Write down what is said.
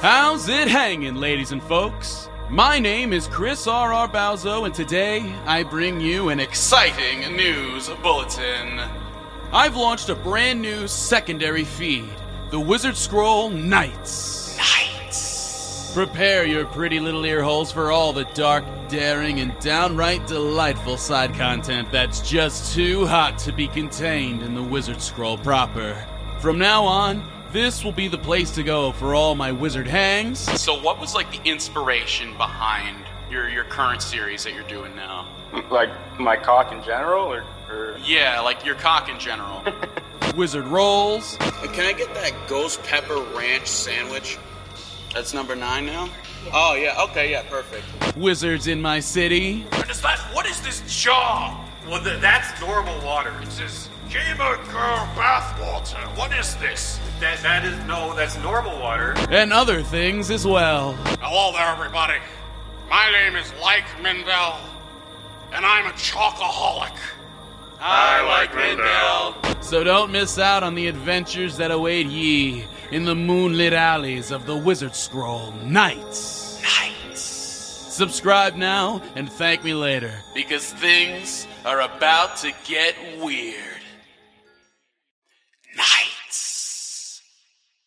How's it hanging, ladies and folks? My name is Chris R.R. Bauzo, and today I bring you an exciting news bulletin. I've launched a brand new secondary feed, the Wizard Scroll Nights. Nights. Prepare your pretty little ear holes for all the dark, daring, and downright delightful side content that's just too hot to be contained in the Wizard Scroll proper. From now on, this will be the place to go for all my wizard hangs. So, what was like the inspiration behind your your current series that you're doing now? Like my cock in general, or, or... Yeah, like your cock in general. wizard rolls. Can I get that ghost pepper ranch sandwich? That's number nine now. Oh yeah, okay, yeah, perfect. Wizards in my city. What is that? What is this jar? Well, th- that's normal water. It says Gamer Girl bathwater. What is this? That that is no, that's normal water. And other things as well. Hello there, everybody. My name is Like Mindell, and I'm a chocoholic. I like Mindell. So don't miss out on the adventures that await ye in the moonlit alleys of the Wizard Scroll Nights. Subscribe now and thank me later because things are about to get weird.